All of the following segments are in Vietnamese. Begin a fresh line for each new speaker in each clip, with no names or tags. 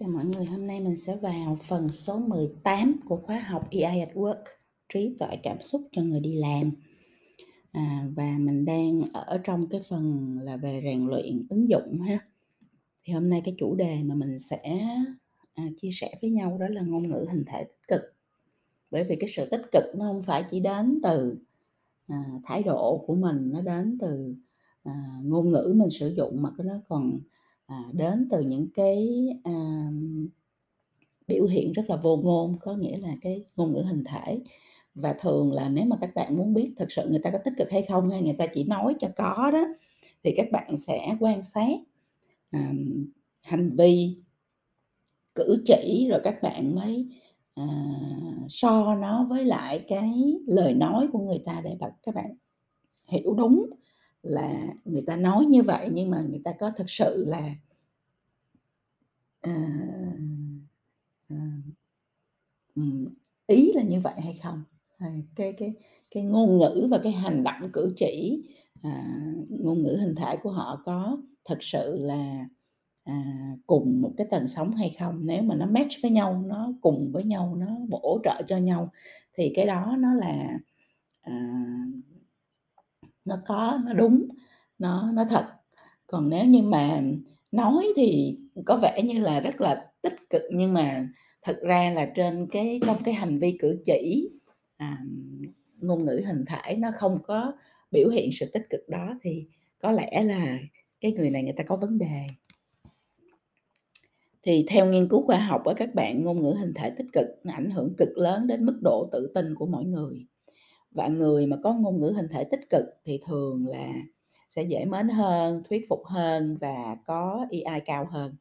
Chào mọi người, hôm nay mình sẽ vào phần số 18 của khóa học EI at Work, trí tuệ cảm xúc cho người đi làm. À, và mình đang ở trong cái phần là về rèn luyện ứng dụng ha. Thì hôm nay cái chủ đề mà mình sẽ à, chia sẻ với nhau đó là ngôn ngữ hình thể tích cực. Bởi vì cái sự tích cực nó không phải chỉ đến từ à, thái độ của mình, nó đến từ à, ngôn ngữ mình sử dụng mà nó còn à, đến từ những cái à, biểu hiện rất là vô ngôn có nghĩa là cái ngôn ngữ hình thể. Và thường là nếu mà các bạn muốn biết thực sự người ta có tích cực hay không hay người ta chỉ nói cho có đó thì các bạn sẽ quan sát à, hành vi cử chỉ rồi các bạn mới à, so nó với lại cái lời nói của người ta để các bạn hiểu đúng là người ta nói như vậy nhưng mà người ta có thực sự là à, à, ý là như vậy hay không? Cái cái cái ngôn ngữ và cái hành động cử chỉ à, ngôn ngữ hình thể của họ có thực sự là à, cùng một cái tần sóng hay không? Nếu mà nó match với nhau nó cùng với nhau nó bổ trợ cho nhau thì cái đó nó là à, nó có nó đúng nó nó thật. Còn nếu như mà nói thì có vẻ như là rất là tích cực nhưng mà thật ra là trên cái trong cái hành vi cử chỉ à, ngôn ngữ hình thể nó không có biểu hiện sự tích cực đó thì có lẽ là cái người này người ta có vấn đề. Thì theo nghiên cứu khoa học ở các bạn ngôn ngữ hình thể tích cực ảnh hưởng cực lớn đến mức độ tự tin của mỗi người và người mà có ngôn ngữ hình thể tích cực thì thường là sẽ dễ mến hơn thuyết phục hơn và có EI cao hơn.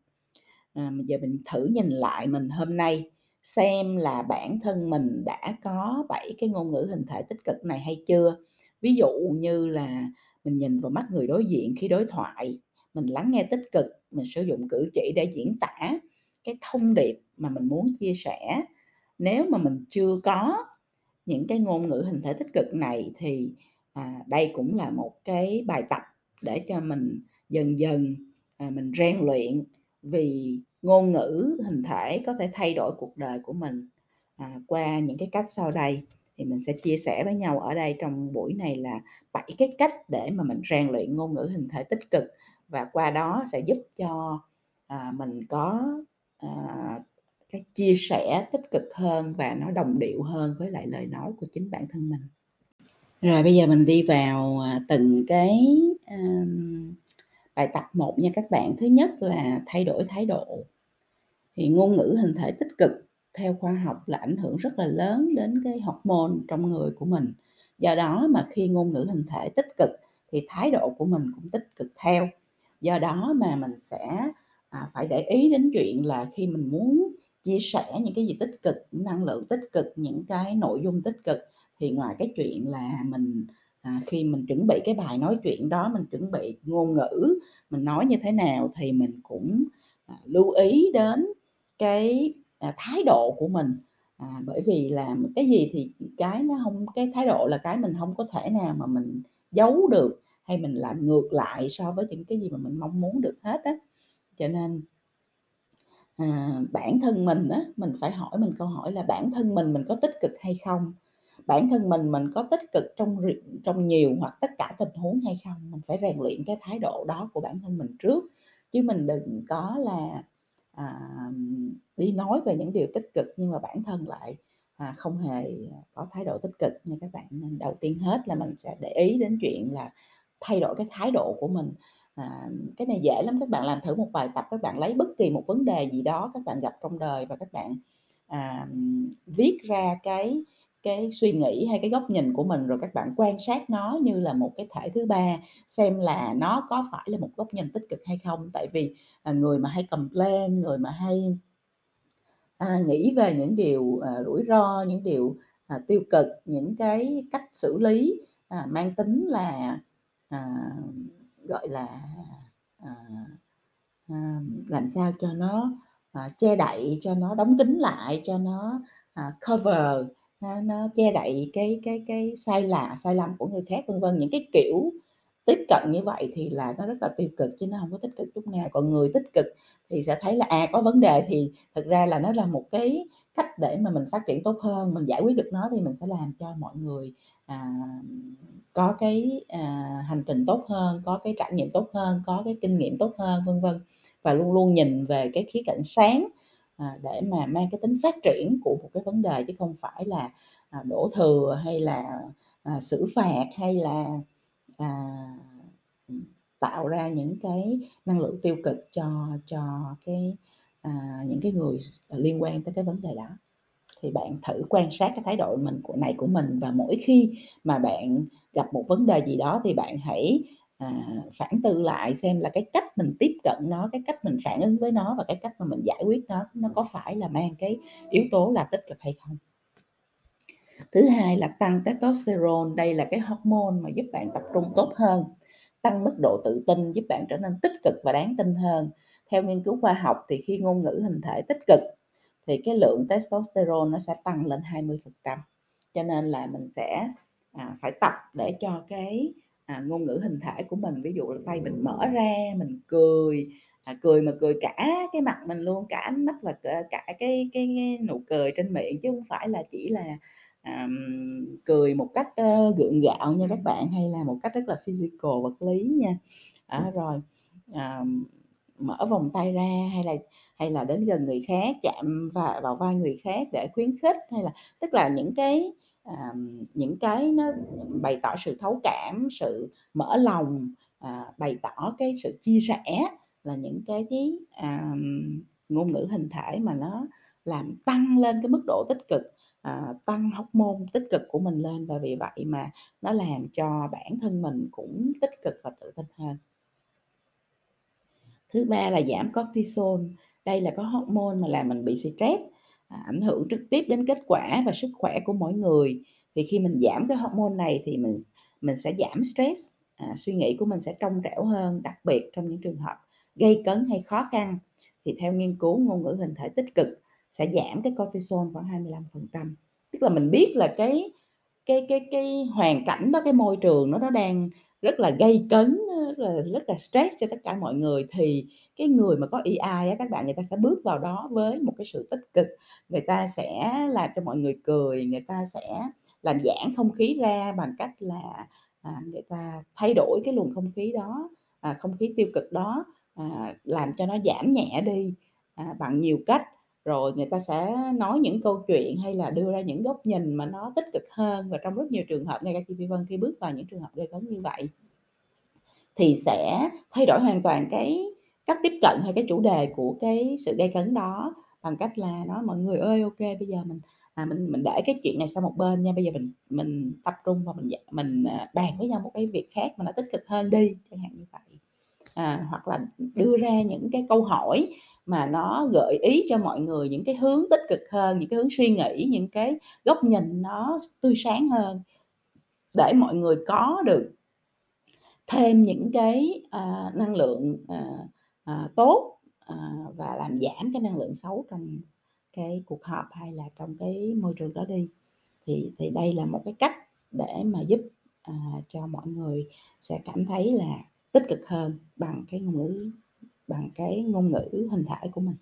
À, giờ mình thử nhìn lại mình hôm nay xem là bản thân mình đã có bảy cái ngôn ngữ hình thể tích cực này hay chưa? Ví dụ như là mình nhìn vào mắt người đối diện khi đối thoại mình lắng nghe tích cực mình sử dụng cử chỉ để diễn tả cái thông điệp mà mình muốn chia sẻ. Nếu mà mình chưa có những cái ngôn ngữ hình thể tích cực này thì à, đây cũng là một cái bài tập để cho mình dần dần à, mình rèn luyện vì ngôn ngữ hình thể có thể thay đổi cuộc đời của mình à, qua những cái cách sau đây. Thì mình sẽ chia sẻ với nhau ở đây trong buổi này là bảy cái cách để mà mình rèn luyện ngôn ngữ hình thể tích cực và qua đó sẽ giúp cho à, mình có à, cái chia sẻ tích cực hơn và nó đồng điệu hơn với lại lời nói của chính bản thân mình. Rồi bây giờ mình đi vào à, từng cái um, bài tập một nha các bạn. Thứ nhất là thay đổi thái độ. Thì ngôn ngữ hình thể tích cực theo khoa học là ảnh hưởng rất là lớn đến cái hormone trong người của mình. Do đó mà khi ngôn ngữ hình thể tích cực thì thái độ của mình cũng tích cực theo. Do đó mà mình sẽ à, phải để ý đến chuyện là khi mình muốn chia sẻ những cái gì tích cực năng lượng tích cực những cái nội dung tích cực. Thì ngoài cái chuyện là mình à, khi mình chuẩn bị cái bài nói chuyện đó mình chuẩn bị ngôn ngữ mình nói như thế nào thì mình cũng à, lưu ý đến cái à, thái độ của mình. À, bởi vì là cái gì thì cái nó không cái thái độ là cái mình không có thể nào mà mình giấu được hay mình làm ngược lại so với những cái gì mà mình mong muốn được hết á. Cho nên à, bản thân mình á mình phải hỏi mình câu hỏi là bản thân mình mình có tích cực hay không? Bản thân mình mình có tích cực trong trong nhiều hoặc tất cả tình huống hay không? Mình phải rèn luyện cái thái độ đó của bản thân mình trước. Chứ mình đừng có là à, đi nói về những điều tích cực nhưng mà bản thân lại à, không hề có thái độ tích cực nha các bạn. Nên đầu tiên hết là mình sẽ để ý đến chuyện là thay đổi cái thái độ của mình à, cái này dễ lắm các bạn làm thử một bài tập các bạn lấy bất kỳ một vấn đề gì đó các bạn gặp trong đời và các bạn à, viết ra cái cái suy nghĩ hay cái góc nhìn của mình rồi các bạn quan sát nó như là một cái thể thứ ba xem là nó có phải là một góc nhìn tích cực hay không. Tại vì à, người mà hay complain người mà hay à, nghĩ về những điều à, rủi ro những điều à, tiêu cực những cái cách xử lý à, mang tính là à, gọi là à, à, làm sao cho nó à, che đậy cho nó đóng kín lại cho nó à, cover nó nó che đậy cái cái cái sai lạ sai lầm của người khác vân vân. Những cái kiểu tiếp cận như vậy thì là nó rất là tiêu cực chứ nó không có tích cực chút nào. Còn người tích cực thì sẽ thấy là, à, có vấn đề thì thực ra là nó là một cái cách để mà mình phát triển tốt hơn, mình giải quyết được nó thì mình sẽ làm cho mọi người, à, có cái, à, hành trình tốt hơn, có cái trải nghiệm tốt hơn, có cái kinh nghiệm tốt hơn, vân vân. Và luôn luôn nhìn về cái khía cạnh sáng, à, để mà mang cái tính phát triển của một cái vấn đề chứ không phải là, à, đổ thừa hay là, à, xử phạt hay là, à, tạo ra những cái năng lượng tiêu cực cho cho cái, à, những cái người liên quan tới cái vấn đề đó. Thì bạn thử quan sát cái thái độ mình của này của mình và mỗi khi mà bạn gặp một vấn đề gì đó thì bạn hãy, à, phản tư lại xem là cái cách mình tiếp cận nó, cái cách mình phản ứng với nó và cái cách mà mình giải quyết nó, nó có phải là mang cái yếu tố là tích cực hay không. Thứ hai là tăng testosterone, đây là cái hormone mà giúp bạn tập trung tốt hơn, tăng mức độ tự tin, giúp bạn trở nên tích cực và đáng tin hơn. Theo nghiên cứu khoa học thì khi ngôn ngữ hình thể tích cực thì cái lượng testosterone nó sẽ tăng lên 20%. Cho nên là mình sẽ, à, phải tập để cho cái, à, ngôn ngữ hình thể của mình, ví dụ là tay mình mở ra, mình cười, à, cười mà cười cả cái mặt mình luôn, cả ánh mắt và cả cả cái cái cái nụ cười trên miệng chứ không phải là chỉ là, ờm, cười một cách, uh, gượng gạo nha các bạn, hay là một cách rất là physical, vật lý nha. à, rồi, ờm, mở vòng tay ra hay là hay là đến gần người khác, chạm và vào vai người khác để khuyến khích, hay là tức là những cái, à, những cái nó bày tỏ sự thấu cảm, sự mở lòng, à, bày tỏ cái sự chia sẻ là những cái cái, à, ngôn ngữ hình thể mà nó làm tăng lên cái mức độ tích cực, à, tăng hormone tích cực của mình lên và vì vậy mà nó làm cho bản thân mình cũng tích cực và tự tin hơn. Thứ ba là giảm cortisol, đây là cái hormone mà làm mình bị stress, à, ảnh hưởng trực tiếp đến kết quả và sức khỏe của mỗi người. Thì khi mình giảm cái hormone này thì mình mình sẽ giảm stress, à, suy nghĩ của mình sẽ trong trẻo hơn, đặc biệt trong những trường hợp gây cấn hay khó khăn. Thì theo nghiên cứu ngôn ngữ hình thể tích cực sẽ giảm cái cortisol khoảng 25%. Tức là mình biết là cái cái cái cái hoàn cảnh đó, cái môi trường đó nó đang rất là gây cấn, rất là rất là stress cho tất cả mọi người, thì cái người mà có EI á các bạn, người ta sẽ bước vào đó với một cái sự tích cực, người ta sẽ làm cho mọi người cười, người ta sẽ làm giãn không khí ra bằng cách là, à, người ta thay đổi cái luồng không khí đó, à, không khí tiêu cực đó, à, làm cho nó giảm nhẹ đi, à, bằng nhiều cách. Rồi người ta sẽ nói những câu chuyện hay là đưa ra những góc nhìn mà nó tích cực hơn. Và trong rất nhiều trường hợp ngay cả chị Phi Vân khi bước vào những trường hợp gây cấn như vậy thì sẽ thay đổi hoàn toàn cái cách tiếp cận hay cái chủ đề của cái sự gây cấn đó bằng cách là nói: "Mọi người ơi, ok bây giờ mình, à, mình mình để cái chuyện này sang một bên nha, bây giờ mình mình tập trung và mình mình, à, bàn với nhau một cái việc khác mà nó tích cực hơn đi", chẳng hạn như vậy. À, hoặc là, đưa ra những cái câu hỏi mà nó gợi ý cho mọi người những cái hướng tích cực hơn, những cái hướng suy nghĩ, những cái góc nhìn nó tươi sáng hơn để mọi người có được thêm những cái, à, năng lượng, à, à, tốt, à, và làm giảm cái năng lượng xấu trong cái cuộc họp hay là trong cái môi trường đó đi. Thì thì đây là một cái cách để mà giúp, à, cho mọi người sẽ cảm thấy là tích cực hơn bằng cái ngôn ngữ bằng cái ngôn ngữ hình thể của mình.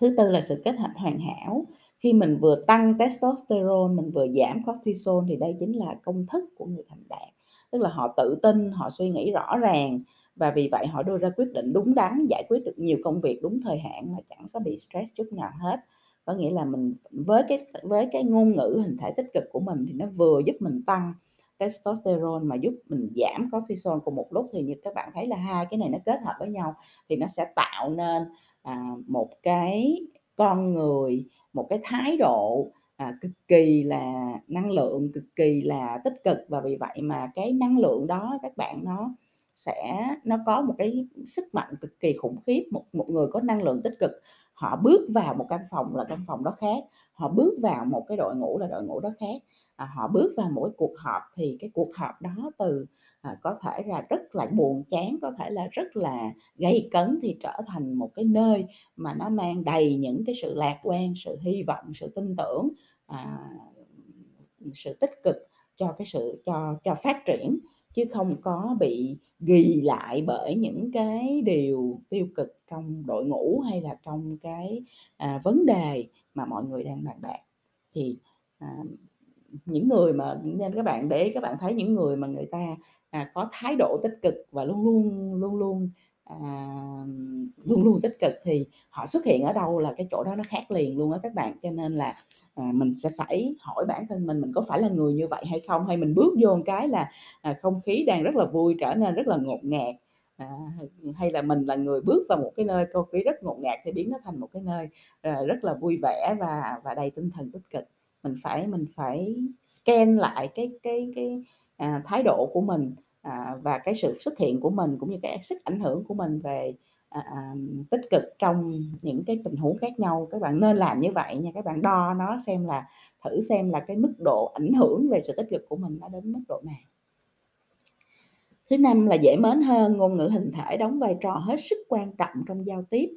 Thứ tư là sự kết hợp hoàn hảo, khi mình vừa tăng testosterone, mình vừa giảm cortisol thì đây chính là công thức của người thành đạt. Tức là họ tự tin, họ suy nghĩ rõ ràng và vì vậy họ đưa ra quyết định đúng đắn, giải quyết được nhiều công việc đúng thời hạn mà chẳng có bị stress chút nào hết. Có nghĩa là mình với cái với cái ngôn ngữ hình thể tích cực của mình thì nó vừa giúp mình tăng testosterone mà giúp mình giảm cortisol cùng một lúc, thì như các bạn thấy là hai cái này nó kết hợp với nhau thì nó sẽ tạo nên, à, một cái con người, một cái thái độ, à, cực kỳ là năng lượng, cực kỳ là tích cực. Và vì vậy mà cái năng lượng đó các bạn nó sẽ nó có một cái sức mạnh cực kỳ khủng khiếp. Một một người có năng lượng tích cực, họ bước vào một căn phòng là căn phòng đó khác, họ bước vào một cái đội ngũ là đội ngũ đó khác, à, họ bước vào mỗi cuộc họp thì cái cuộc họp đó từ, à, có thể là rất là buồn chán, có thể là rất là gây cấn thì trở thành một cái nơi mà nó mang đầy những cái sự lạc quan, sự hy vọng, sự tin tưởng, à, sự tích cực cho cái sự cho cho phát triển. chứ không có bị ghi lại bởi những cái điều tiêu cực trong đội ngũ hay là trong cái, à, vấn đề mà mọi người đang bàn bạc. Thì, à, những người mà nên các bạn để các bạn thấy những người mà người ta, à, có thái độ tích cực và luôn luôn luôn luôn, à, luôn luôn tích cực thì họ xuất hiện ở đâu là cái chỗ đó nó khác liền luôn á các bạn. Cho nên là, à, mình sẽ phải hỏi bản thân mình, mình có phải là người như vậy hay không? Hay mình bước vô một cái là, à, không khí đang rất là vui trở nên rất là ngột ngạt, à, hay là mình là người bước vào một cái nơi không khí rất ngột ngạt thì biến nó thành một cái nơi, ờ, rất là vui vẻ và và đầy tinh thần tích cực. Mình phải mình phải scan lại cái cái cái, à, thái độ của mình, à, và cái sự xuất hiện của mình cũng như cái sức ảnh hưởng của mình về, à, à, tích cực trong những cái tình huống khác nhau. Các bạn nên làm như vậy nha, các bạn đo nó xem là thử xem là cái mức độ ảnh hưởng về sự tích cực của mình nó đến mức độ nào. Thứ năm là dễ mến hơn, ngôn ngữ hình thể đóng vai trò hết sức quan trọng trong giao tiếp,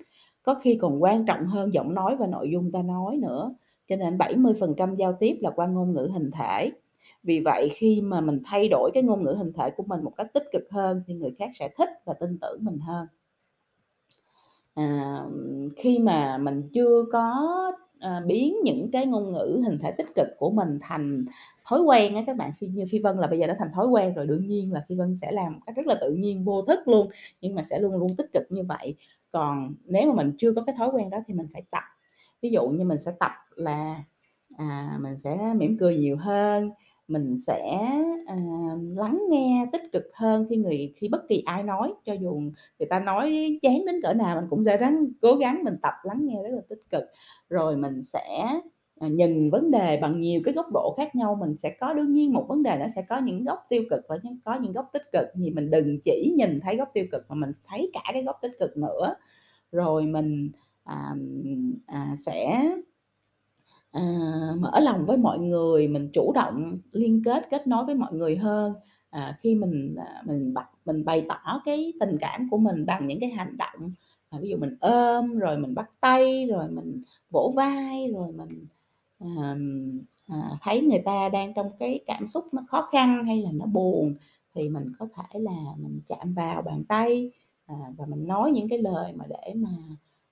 có khi còn quan trọng hơn giọng nói và nội dung ta nói nữa. Cho nên 70% giao tiếp là qua ngôn ngữ hình thể. Vì vậy khi mà mình thay đổi cái ngôn ngữ hình thể của mình một cách tích cực hơn thì người khác sẽ thích và tin tưởng mình hơn. À, khi mà mình chưa có, à, biến những cái ngôn ngữ hình thể tích cực của mình thành thói quen á các bạn, phi như Phi Vân là bây giờ đã thành thói quen rồi, đương nhiên là Phi Vân sẽ làm một cách rất là tự nhiên, vô thức luôn, nhưng mà sẽ luôn luôn tích cực như vậy. Còn nếu mà mình chưa có cái thói quen đó thì mình phải tập. Ví dụ như mình sẽ tập là, à, mình sẽ mỉm cười nhiều hơn, mình sẽ, à, lắng nghe tích cực hơn khi người khi bất kỳ ai nói, cho dù người ta nói chán đến cỡ nào mình cũng sẽ ráng cố gắng mình tập lắng nghe rất là tích cực. Rồi mình sẽ, à, nhìn vấn đề bằng nhiều cái góc độ khác nhau, mình sẽ có đương nhiên một vấn đề nó sẽ có những góc tiêu cực và những có những góc tích cực, thì mình đừng chỉ nhìn thấy góc tiêu cực mà mình thấy cả cái góc tích cực nữa. Rồi mình, à, à, sẽ Ờ, à, mở lòng với mọi người, mình chủ động liên kết, kết nối với mọi người hơn. À, khi mình, à, mình bật mình bày tỏ cái tình cảm của mình bằng những cái hành động, à, ví dụ mình ôm, rồi mình bắt tay, rồi mình vỗ vai, rồi mình, à, à, thấy người ta đang trong cái cảm xúc nó khó khăn hay là nó buồn thì mình có thể là mình chạm vào bàn tay, à, và mình nói những cái lời mà để mà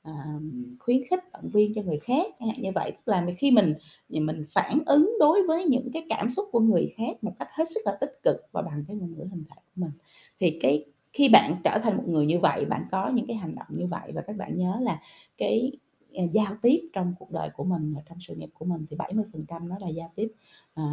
à, khuyến khích, động viên cho người khác, chẳng hạn như vậy. Tức là khi mình mình phản ứng đối với những cái cảm xúc của người khác một cách hết sức là tích cực và bằng cái ngôn ngữ hình thể của mình. Thì cái khi bạn trở thành một người như vậy, bạn có những cái hành động như vậy và các bạn nhớ là cái, à, giao tiếp trong cuộc đời của mình và trong sự nghiệp của mình thì 70% nó là giao tiếp, à,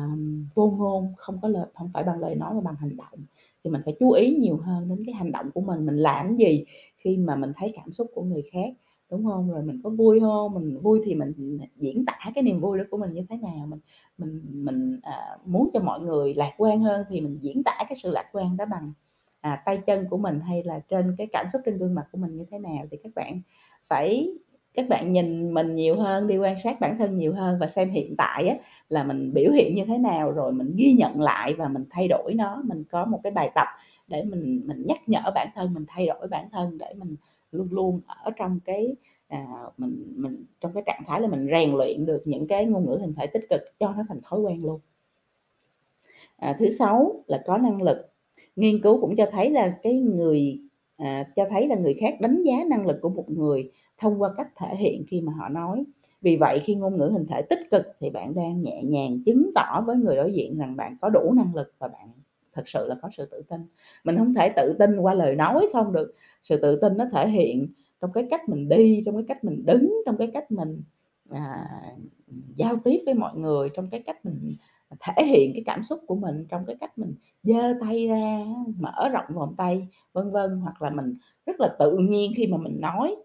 vô ngôn, không có lời không phải bằng lời nói mà bằng hành động. Thì mình phải chú ý nhiều hơn đến cái hành động của mình, mình làm gì khi mà mình thấy cảm xúc của người khác đúng không Rồi mình có vui không Mình vui thì mình diễn tả cái niềm vui đó của mình như thế nào? Mình mình mình, à, muốn cho mọi người lạc quan hơn thì mình diễn tả cái sự lạc quan đó bằng, à, tay chân của mình hay là trên cái cảm xúc trên gương mặt của mình như thế nào? Thì các bạn phải các bạn nhìn mình nhiều hơn, đi quan sát bản thân nhiều hơn và xem hiện tại á là mình biểu hiện như thế nào, rồi mình ghi nhận lại và mình thay đổi nó. Mình có một cái bài tập để mình mình nhắc nhở bản thân, mình thay đổi bản thân để mình luôn luôn ở trong cái, à, mình mình trong cái trạng thái là mình rèn luyện được những cái ngôn ngữ hình thể tích cực cho nó thành thói quen luôn. À, thứ sáu là có năng lực. Nghiên cứu cũng cho thấy là cái người à, cho thấy là người khác đánh giá năng lực của một người thông qua cách thể hiện khi mà họ nói. Vì vậy khi ngôn ngữ hình thể tích cực thì bạn đang nhẹ nhàng chứng tỏ với người đối diện rằng bạn có đủ năng lực và bạn thật sự là có sự tự tin. Mình không thể tự tin qua lời nói không được. Sự tự tin nó thể hiện trong cái cách mình đi trong cái cách mình đứng trong cái cách mình à, giao tiếp với mọi người trong cái cách mình thể hiện cái cảm xúc của mình trong cái cách mình giơ tay ra mở rộng vòng tay vân vân hoặc là mình rất là tự nhiên khi mà mình nói.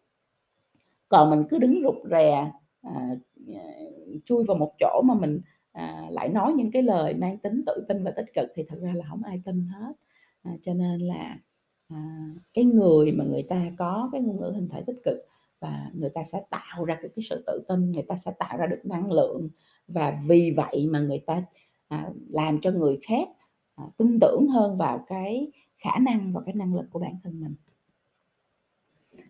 Còn mình cứ đứng rụt rè à, à chui vào một chỗ mà mình à, lại nói những cái lời mang tính tự tin và tích cực thì thật ra là không ai tin hết. À, cho nên là à, cái người mà người ta có cái ngôn ngữ hình thể tích cực và người ta sẽ tạo ra cái, cái sự tự tin người ta sẽ tạo ra được năng lượng và vì vậy mà người ta à, làm cho người khác à, tin tưởng hơn vào cái khả năng và cái năng lực của bản thân mình.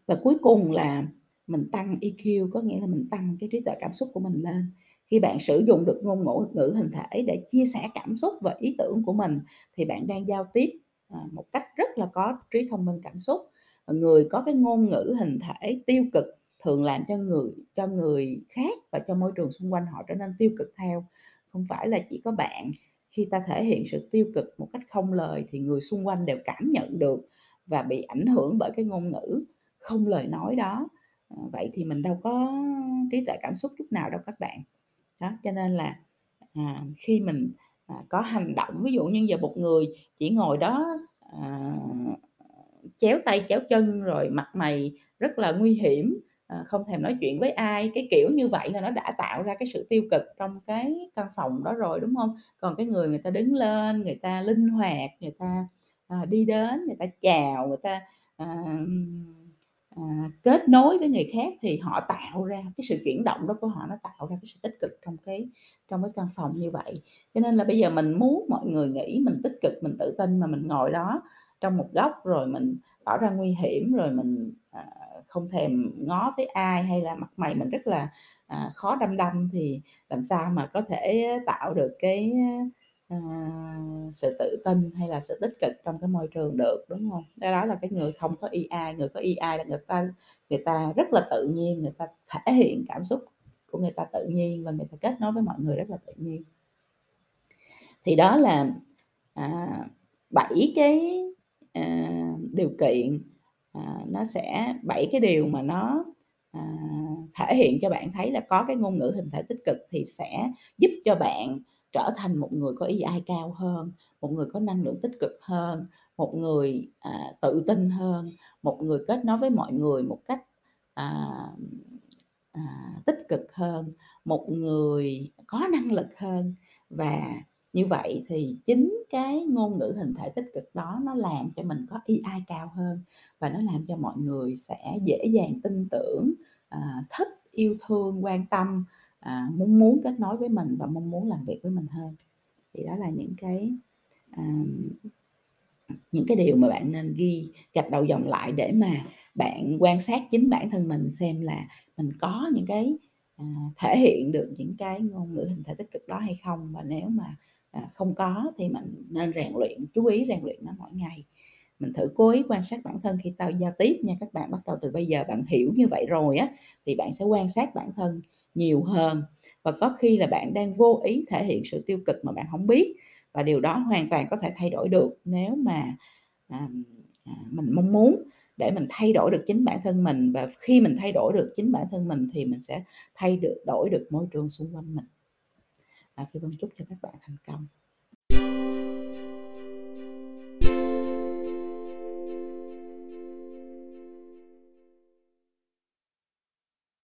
Và cuối cùng là mình tăng EQ có nghĩa là mình tăng cái trí tuệ cảm xúc của mình lên khi bạn sử dụng được ngôn ngữ ngữ hình thể để chia sẻ cảm xúc và ý tưởng của mình thì bạn đang giao tiếp à, một cách rất là có trí thông minh cảm xúc. người có cái ngôn ngữ hình thể tiêu cực thường làm cho người cho người khác và cho môi trường xung quanh họ trở nên tiêu cực theo. Không phải là chỉ có bạn, khi ta thể hiện sự tiêu cực một cách không lời thì người xung quanh đều cảm nhận được và bị ảnh hưởng bởi cái ngôn ngữ không lời nói đó. Ờ, vậy thì mình đâu có trí tuệ cảm xúc chút nào đâu các bạn. Đó, cho nên là, à, khi mình, à, có hành động, ví dụ như giờ một người chỉ ngồi đó, à, chéo tay chéo chân rồi mặt mày rất là nguy hiểm, à, không thèm nói chuyện với ai, cái kiểu như vậy là nó đã tạo ra cái sự tiêu cực trong cái căn phòng đó rồi, đúng không? Còn cái người người ta đứng lên, người ta linh hoạt, người ta, à, đi đến, người ta chào, người ta, à, à, kết nối với người khác thì họ tạo ra cái sự chuyển động đó của họ nó tạo ra cái sự tích cực trong cái trong cái căn phòng như vậy. Cho nên là bây giờ mình muốn mọi người nghĩ mình tích cực, mình tự tin mà mình ngồi đó trong một góc rồi mình tỏ ra nguy hiểm, rồi mình, à, không thèm ngó tới ai hay là mặt mày mình rất là, à, khó đăm đăm thì làm sao mà có thể tạo được cái, à, sự tự tin hay là sự tích cực trong cái môi trường được, đúng hông? Cái đó là cái người không có EI, người có EI là người ta người ta rất là tự nhiên, người ta thể hiện cảm xúc của người ta tự nhiên và người ta kết nối với mọi người rất là tự nhiên. Thì đó là, à, 7 cái, à, điều kiện, à, nó sẽ 7 cái điều mà nó, à, thể hiện cho bạn thấy là có cái ngôn ngữ hình thể tích cực thì sẽ giúp cho bạn trở thành một người có EI cao hơn, một người có năng lượng tích cực hơn, một người, à, tự tin hơn, một người kết nối với mọi người một cách, à, à, tích cực hơn, một người có năng lực hơn. Và như vậy thì chính cái ngôn ngữ hình thể tích cực đó nó làm cho mình có EI cao hơn và nó làm cho mọi người sẽ dễ dàng tin tưởng, à, thích, yêu thương, quan tâm, à, muốn muốn kết nối với mình và mong muốn làm việc với mình hơn. Thì đó là những cái, à, những cái điều mà bạn nên ghi gạch đầu dòng lại để mà bạn quan sát chính bản thân mình xem là mình có những cái, à, thể hiện được những cái ngôn ngữ hình thể tích cực đó hay không. Và nếu mà, à, không có thì mình nên rèn luyện, chú ý rèn luyện nó mỗi ngày. Mình thử cố ý quan sát bản thân khi tao giao tiếp nha các bạn, bắt đầu từ bây giờ bạn hiểu như vậy rồi á, thì bạn sẽ quan sát bản thân nhiều hơn. Và có khi là bạn đang vô ý thể hiện sự tiêu cực mà bạn không biết, và điều đó hoàn toàn có thể thay đổi được nếu mà, à, à, mình mong muốn để mình thay đổi được chính bản thân mình. Và khi mình thay đổi được chính bản thân mình thì mình sẽ thay được đổi được môi trường xung quanh mình. và Phi Vân chúc cho các bạn thành công.